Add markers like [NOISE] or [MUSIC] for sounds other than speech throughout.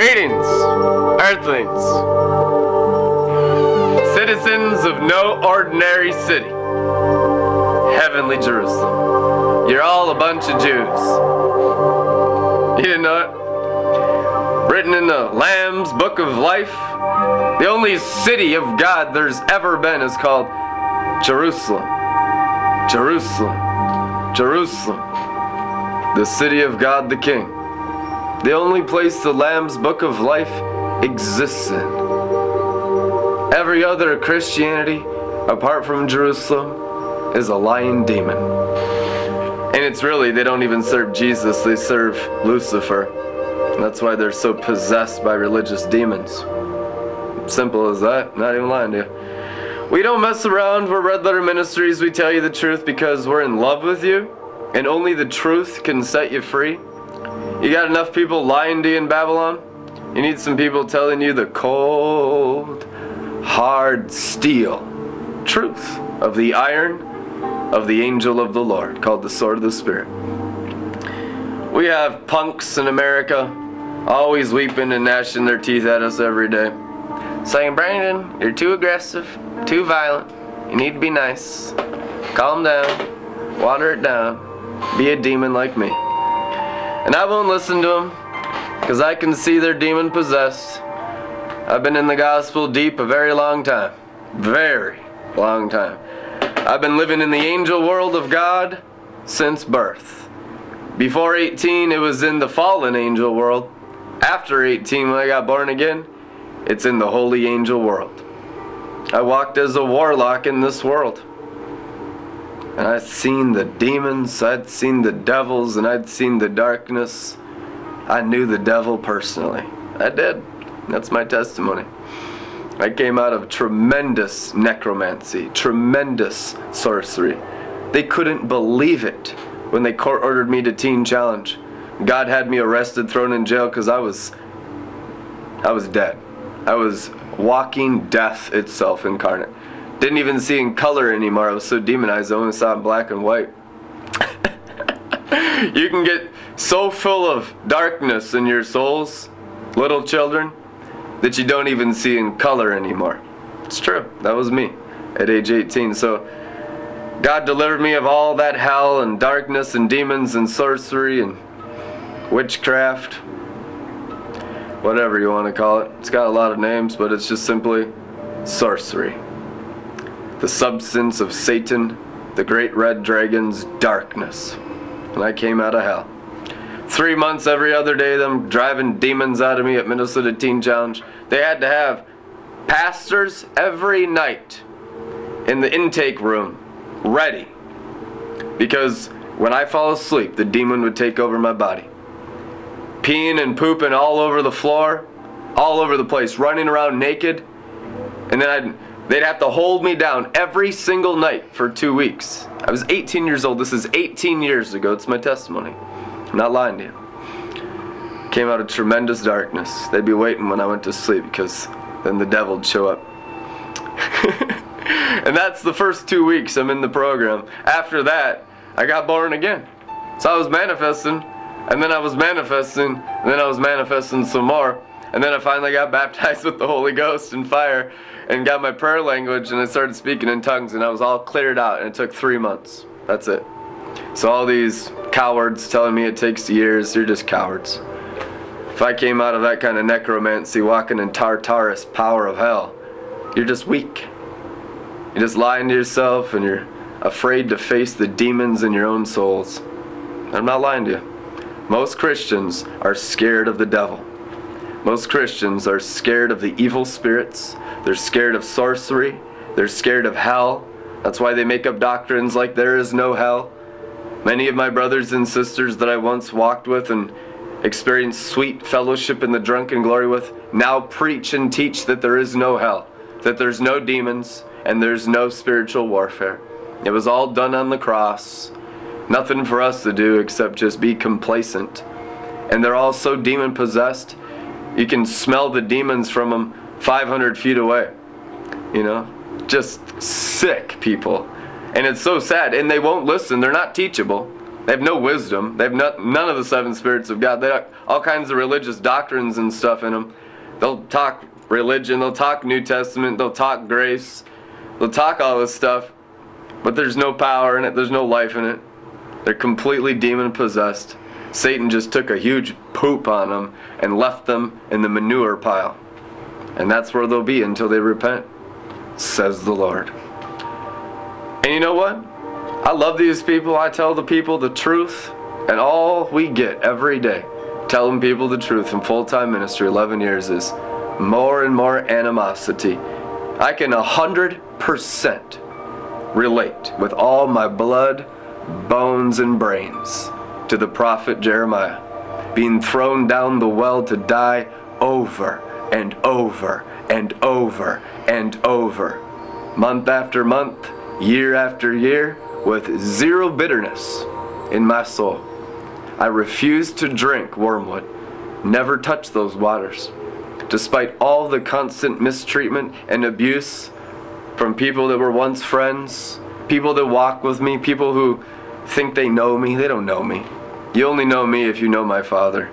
Greetings, Earthlings, citizens of no ordinary city, heavenly Jerusalem. You're all a bunch of Jews. You didn't know it? Written in the Lamb's Book of Life, the only city of God there's ever been is called Jerusalem. Jerusalem. Jerusalem. The city of God the King the only place the Lamb's Book of Life exists in. Every other Christianity, apart from Jerusalem, is a lying demon. And it's really, they don't even serve Jesus, they serve Lucifer. That's why they're so possessed by religious demons. Simple as that, not even lying to you. We don't mess around, we're Red Letter Ministries, we tell you the truth because we're in love with you, and only the truth can set you free. You got enough people lying to you in Babylon? You need some people telling you the cold, hard steel truth of the iron of the angel of the Lord, called the sword of the Spirit. We have punks in America always weeping and gnashing their teeth at us every day, saying, Brandon, you're too aggressive, too violent. You need to be nice. Calm down, water it down, be a demon like me. And I won't listen to them because I can see they're demon possessed. I've been in the gospel deep a very long time. Very long time. I've been living in the angel world of God since birth. Before 18, it was in the fallen angel world. After 18, when I got born again, it's in the holy angel world. I walked as a warlock in this world. And I'd seen the demons, I'd seen the devils, and I'd seen the darkness. I knew the devil personally. I did. That's my testimony. I came out of tremendous necromancy, tremendous sorcery. They couldn't believe it when they court ordered me to Teen Challenge. God had me arrested, thrown in jail because I was I was dead. I was walking death itself incarnate. Didn't even see in color anymore. I was so demonized, I only saw in black and white. [LAUGHS] you can get so full of darkness in your souls, little children, that you don't even see in color anymore. It's true. That was me at age 18. So God delivered me of all that hell and darkness and demons and sorcery and witchcraft. Whatever you want to call it. It's got a lot of names, but it's just simply sorcery the substance of Satan, the great red dragon's darkness. And I came out of hell. Three months every other day, them driving demons out of me at Minnesota Teen Challenge. They had to have pastors every night in the intake room ready. Because when I fall asleep, the demon would take over my body. Peeing and pooping all over the floor, all over the place, running around naked. And then I'd They'd have to hold me down every single night for two weeks. I was 18 years old. This is 18 years ago. It's my testimony. I'm not lying to you. Came out of tremendous darkness. They'd be waiting when I went to sleep because then the devil would show up. [LAUGHS] and that's the first two weeks I'm in the program. After that, I got born again. So I was manifesting, and then I was manifesting, and then I was manifesting some more. And then I finally got baptized [LAUGHS] with the Holy Ghost and fire and got my prayer language and I started speaking in tongues and I was all cleared out and it took three months. That's it. So all these cowards telling me it takes years, you're just cowards. If I came out of that kind of necromancy walking in Tartarus power of hell, you're just weak. You're just lying to yourself and you're afraid to face the demons in your own souls. I'm not lying to you. Most Christians are scared of the devil. Most Christians are scared of the evil spirits, they're scared of sorcery, they're scared of hell. That's why they make up doctrines like there is no hell. Many of my brothers and sisters that I once walked with and experienced sweet fellowship in the drunken glory with now preach and teach that there is no hell, that there's no demons, and there's no spiritual warfare. It was all done on the cross. Nothing for us to do except just be complacent. And they're all so demon possessed you can smell the demons from them 500 feet away. You know, just sick people. And it's so sad. And they won't listen. They're not teachable. They have no wisdom. They have not, none of the seven spirits of God. They have all kinds of religious doctrines and stuff in them. They'll talk religion, they'll talk New Testament, they'll talk grace, they'll talk all this stuff, but there's no power in it, there's no life in it. They're completely demon possessed. Satan just took a huge poop on them and left them in the manure pile. And that's where they'll be until they repent, says the Lord. And you know what? I love these people. I tell the people the truth, and all we get every day, telling people the truth in full time ministry, 11 years, is more and more animosity. I can 100% relate with all my blood, bones, and brains to the prophet Jeremiah, being thrown down the well to die over and over and over and over, month after month, year after year, with zero bitterness in my soul. I refuse to drink wormwood, never touch those waters. Despite all the constant mistreatment and abuse from people that were once friends, people that walk with me, people who think they know me, they don't know me. You only know me if you know my Father.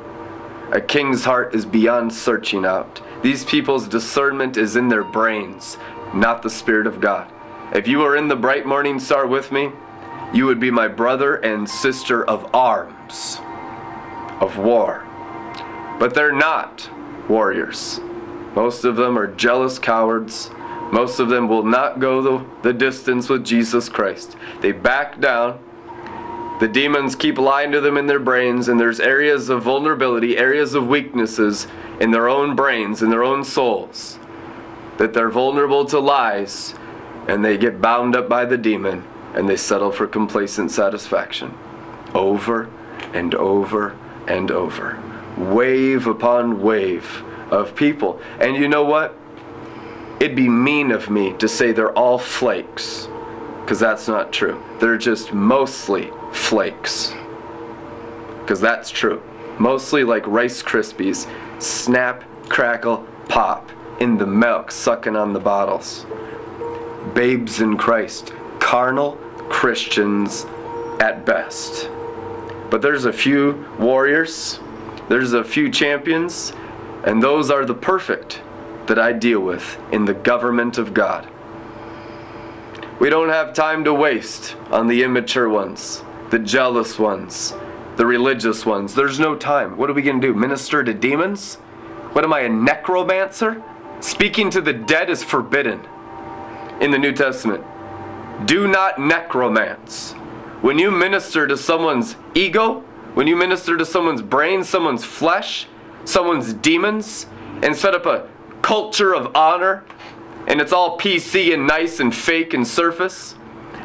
A king's heart is beyond searching out. These people's discernment is in their brains, not the Spirit of God. If you were in the bright morning star with me, you would be my brother and sister of arms, of war. But they're not warriors. Most of them are jealous cowards. Most of them will not go the, the distance with Jesus Christ. They back down the demons keep lying to them in their brains, and there's areas of vulnerability, areas of weaknesses in their own brains, in their own souls, that they're vulnerable to lies, and they get bound up by the demon, and they settle for complacent satisfaction. Over and over and over. Wave upon wave of people. And you know what? It'd be mean of me to say they're all flakes, because that's not true. They're just mostly flakes. Because that's true. Mostly like Rice Krispies, snap, crackle, pop in the milk, sucking on the bottles. Babes in Christ, carnal Christians at best. But there's a few warriors, there's a few champions, and those are the perfect that I deal with in the government of God. We don't have time to waste on the immature ones the jealous ones, the religious ones. There's no time. What are we going to do? Minister to demons? What am I, a necromancer? Speaking to the dead is forbidden in the New Testament. Do not necromance. When you minister to someone's ego, when you minister to someone's brain, someone's flesh, someone's demons, and set up a culture of honor, and it's all PC and nice and fake and surface,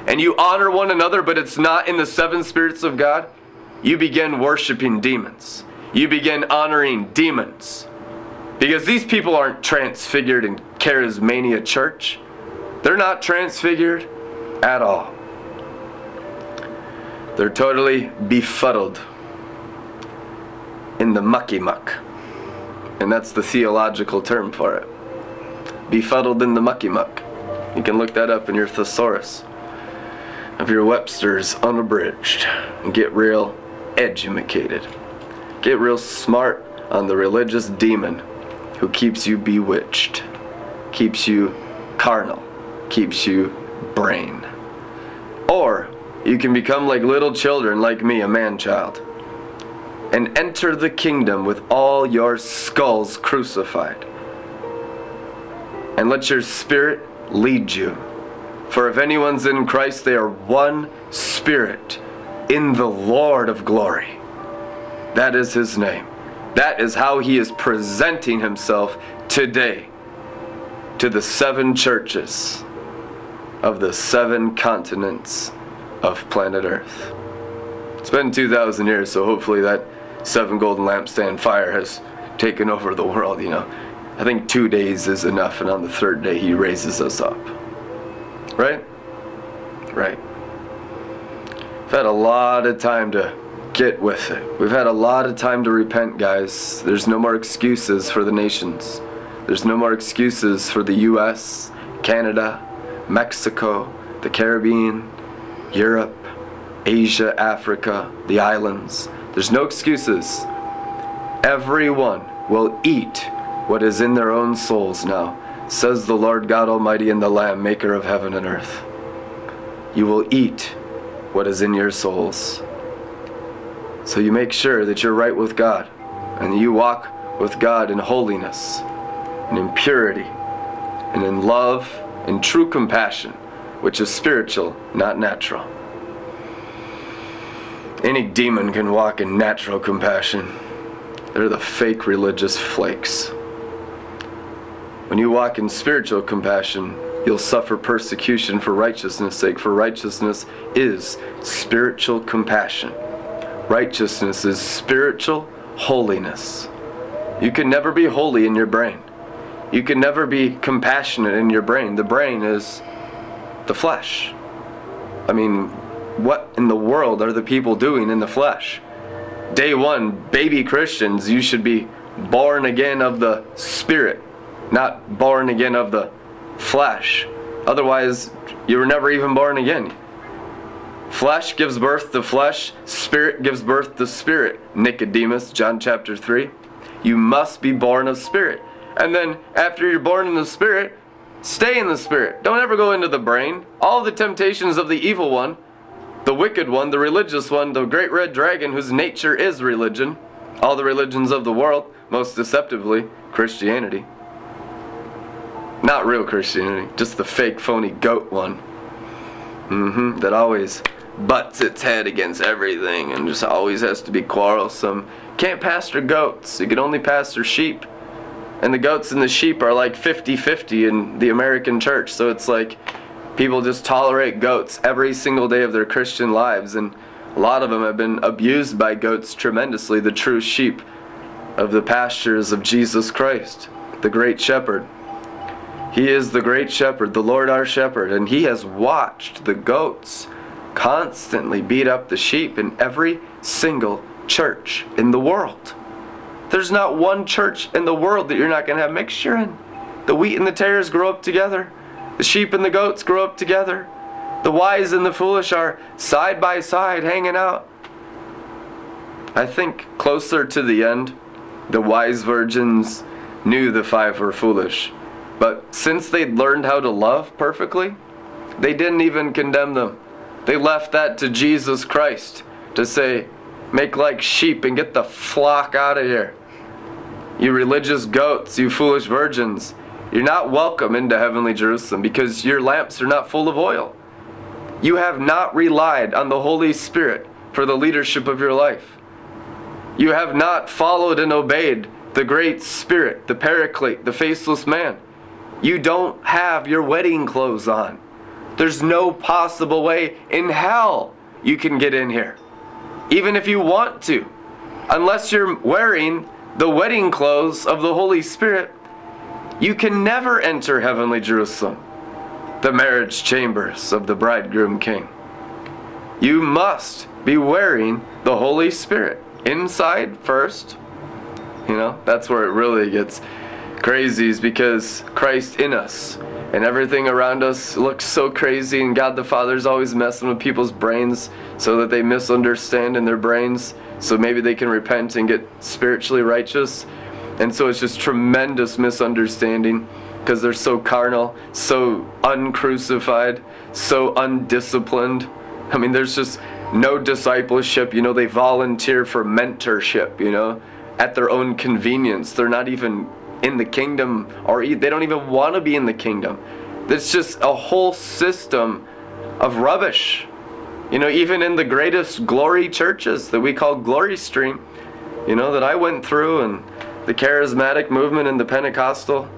and you honor one another, but it's not in the seven spirits of God, you begin worshiping demons. You begin honoring demons. Because these people aren't transfigured in charismania church. They're not transfigured at all. They're totally befuddled in the mucky muck. And that's the theological term for it. Befuddled in the mucky muck. You can look that up in your thesaurus of your Webster's unabridged and get real educated. Get real smart on the religious demon who keeps you bewitched, keeps you carnal, keeps you brain. Or you can become like little children, like me, a man child, and enter the kingdom with all your skulls crucified. And let your spirit lead you for if anyone's in Christ, they are one spirit in the Lord of glory. That is his name. That is how he is presenting himself today to the seven churches of the seven continents of planet Earth. It's been 2,000 years, so hopefully that seven golden lampstand fire has taken over the world, you know. I think two days is enough, and on the third day, he raises us up. Right? Right. We've had a lot of time to get with it. We've had a lot of time to repent, guys. There's no more excuses for the nations. There's no more excuses for the US, Canada, Mexico, the Caribbean, Europe, Asia, Africa, the islands. There's no excuses. everyone will eat what is in their own souls now, says the Lord God Almighty and the Lamb, maker of heaven and earth. You will eat what is in your souls. So you make sure that you're right with God and you walk with God in holiness and in purity and in love and true compassion, which is spiritual, not natural. Any demon can walk in natural compassion. They're the fake religious flakes. When you walk in spiritual compassion, you'll suffer persecution for righteousness' sake, for righteousness is spiritual compassion. Righteousness is spiritual holiness. You can never be holy in your brain. You can never be compassionate in your brain. The brain is the flesh. I mean, what in the world are the people doing in the flesh? Day one, baby Christians, you should be born again of the Spirit, not born again of the flesh. Otherwise, you were never even born again. Flesh gives birth to flesh, spirit gives birth to spirit. Nicodemus, John chapter 3. You must be born of spirit. And then, after you're born in the spirit, stay in the spirit. Don't ever go into the brain. All the temptations of the evil one, the wicked one, the religious one, the great red dragon whose nature is religion, all the religions of the world, most deceptively, Christianity. Not real Christianity, just the fake, phony goat one. Mm-hmm. That always butts its head against everything and just always has to be quarrelsome. Can't pastor goats. You can only pastor sheep. And the goats and the sheep are like 50 50 in the American church. So it's like people just tolerate goats every single day of their Christian lives. And a lot of them have been abused by goats tremendously, the true sheep of the pastures of Jesus Christ, the great shepherd. He is the great shepherd, the Lord our shepherd, and he has watched the goats constantly beat up the sheep in every single church in the world. There's not one church in the world that you're not going to have mixture in. The wheat and the tares grow up together. The sheep and the goats grow up together. The wise and the foolish are side by side hanging out. I think closer to the end, the wise virgins knew the five were foolish. But since they'd learned how to love perfectly, they didn't even condemn them. They left that to Jesus Christ to say, make like sheep and get the flock out of here. You religious goats, you foolish virgins, you're not welcome into heavenly Jerusalem because your lamps are not full of oil. You have not relied on the Holy Spirit for the leadership of your life. You have not followed and obeyed the great Spirit, the Paraclete, the faceless man. You don't have your wedding clothes on. There's no possible way in hell you can get in here, even if you want to, unless you're wearing the wedding clothes of the Holy Spirit. You can never enter heavenly Jerusalem, the marriage chambers of the bridegroom king. You must be wearing the Holy Spirit inside first. You know, that's where it really gets crazy, is because Christ in us. And everything around us looks so crazy and god the father's always messing with people's brains so that they misunderstand in their brains so maybe they can repent and get spiritually righteous. And so it's just tremendous misunderstanding because they're so carnal so uncrucified so undisciplined. I mean there's just no discipleship you know they volunteer for mentorship you know at their own convenience. They're not even in the kingdom or they don't even want to be in the kingdom. It's just a whole system of rubbish. You know, even in the greatest glory churches that we call Glory Stream, you know, that I went through and the charismatic movement and the Pentecostal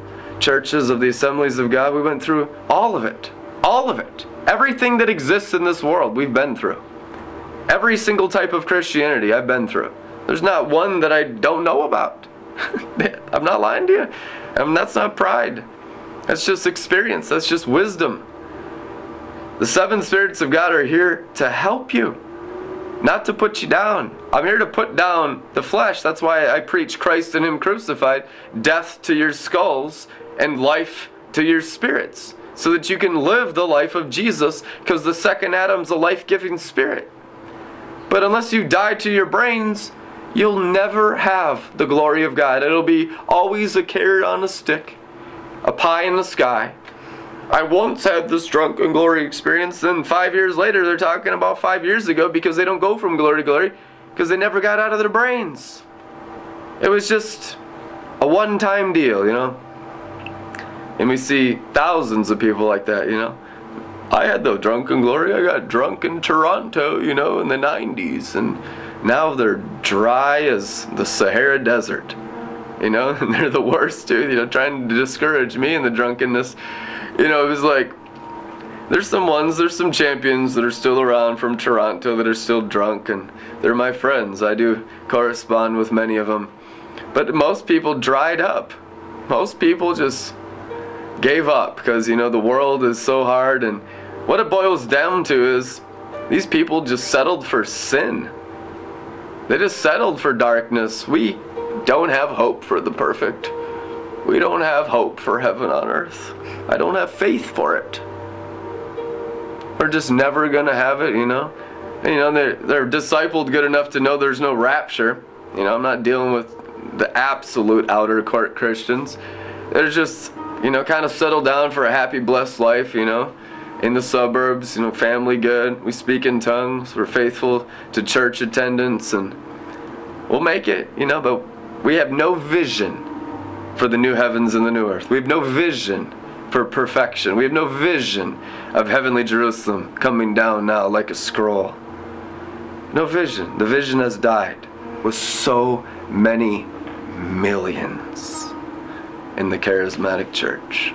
churches of the assemblies of God, we went through all of it. All of it. Everything that exists in this world, we've been through. Every single type of Christianity I've been through. There's not one that I don't know about. [LAUGHS] I'm not lying to you. I mean, that's not pride. That's just experience. That's just wisdom. The seven spirits of God are here to help you, not to put you down. I'm here to put down the flesh. That's why I preach Christ and Him crucified, death to your skulls and life to your spirits, so that you can live the life of Jesus, because the second Adam's a life giving spirit. But unless you die to your brains, you'll never have the glory of God. It'll be always a carrot on a stick, a pie in the sky. I once had this drunken glory experience, then five years later they're talking about five years ago because they don't go from glory to glory because they never got out of their brains. It was just a one time deal, you know? And we see thousands of people like that, you know? I had the drunken glory. I got drunk in Toronto, you know, in the 90s. And now they're dry as the Sahara Desert, you know? And [LAUGHS] they're the worst, too, you know, trying to discourage me in the drunkenness. You know, it was like, there's some ones, there's some champions that are still around from Toronto that are still drunk, and they're my friends. I do correspond with many of them. But most people dried up. Most people just gave up because, you know, the world is so hard. And what it boils down to is these people just settled for sin. They just settled for darkness. We don't have hope for the perfect. We don't have hope for heaven on earth. I don't have faith for it. We're just never going to have it, you know? And, you know, they're, they're discipled good enough to know there's no rapture. You know, I'm not dealing with the absolute outer court Christians. They're just, you know, kind of settled down for a happy, blessed life, you know, in the suburbs, you know, family good. We speak in tongues. We're faithful to church attendance, and we'll make it, you know, but we have no vision for the new heavens and the new earth. We have no vision for perfection. We have no vision of heavenly Jerusalem coming down now like a scroll. No vision. The vision has died with so many millions in the charismatic church.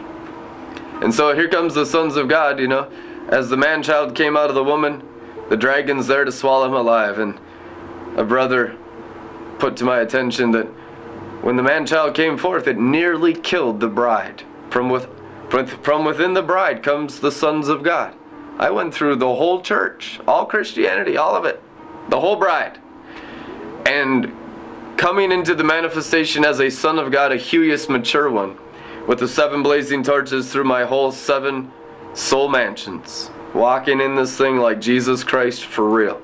And so here comes the sons of God, you know, as the man child came out of the woman, the dragon's there to swallow him alive. And a brother put to my attention that when the man child came forth, it nearly killed the bride. From, with, from within the bride comes the sons of God. I went through the whole church, all Christianity, all of it, the whole bride. And coming into the manifestation as a son of God, a huios mature one, with the seven blazing torches through my whole seven soul mansions, walking in this thing like Jesus Christ for real.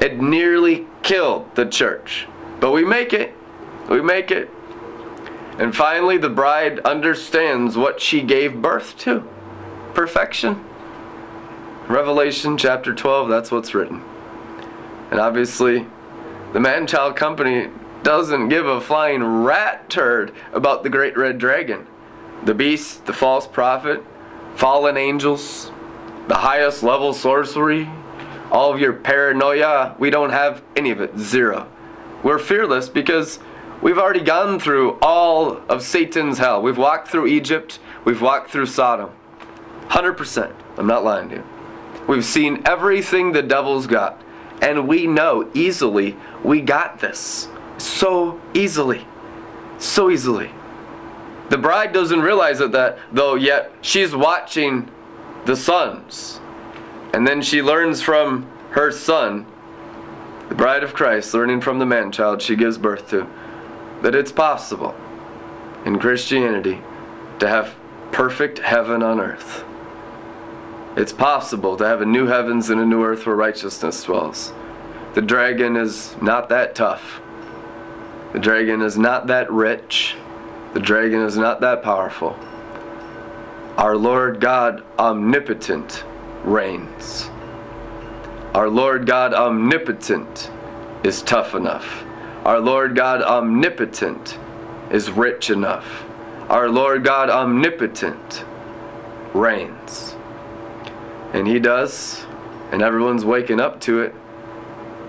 It nearly killed the church, but we make it. We make it. And finally, the bride understands what she gave birth to perfection. Revelation chapter 12, that's what's written. And obviously, the man child company doesn't give a flying rat turd about the great red dragon, the beast, the false prophet, fallen angels, the highest level sorcery, all of your paranoia. We don't have any of it. Zero. We're fearless because we've already gone through all of Satan's hell. We've walked through Egypt, we've walked through Sodom. 100%. I'm not lying to you. We've seen everything the devil's got. And we know easily we got this. So easily. So easily. The bride doesn't realize it that though yet she's watching the sons. And then she learns from her son, the bride of Christ, learning from the man child she gives birth to, that it's possible in Christianity to have perfect heaven on earth. It's possible to have a new heavens and a new earth where righteousness dwells. The dragon is not that tough. The dragon is not that rich. The dragon is not that powerful. Our Lord God omnipotent reigns. Our Lord God omnipotent is tough enough. Our Lord God omnipotent is rich enough. Our Lord God omnipotent reigns. And he does, and everyone's waking up to it.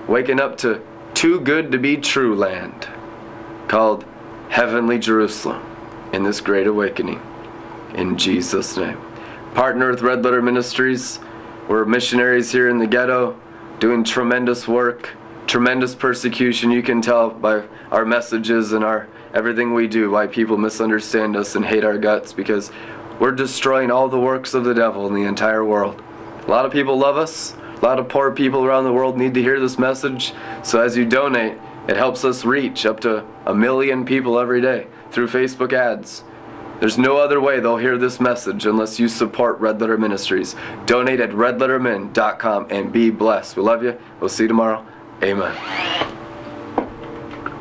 Waking up to too good to be true land called Heavenly Jerusalem in this great awakening. In Jesus' name. Partner with Red Letter Ministries. We're missionaries here in the ghetto doing tremendous work, tremendous persecution. You can tell by our messages and our everything we do why people misunderstand us and hate our guts because we're destroying all the works of the devil in the entire world. A lot of people love us. A lot of poor people around the world need to hear this message. So as you donate, it helps us reach up to a million people every day through Facebook ads. There's no other way they'll hear this message unless you support Red Letter Ministries. Donate at redlettermin.com and be blessed. We love you. We'll see you tomorrow. Amen.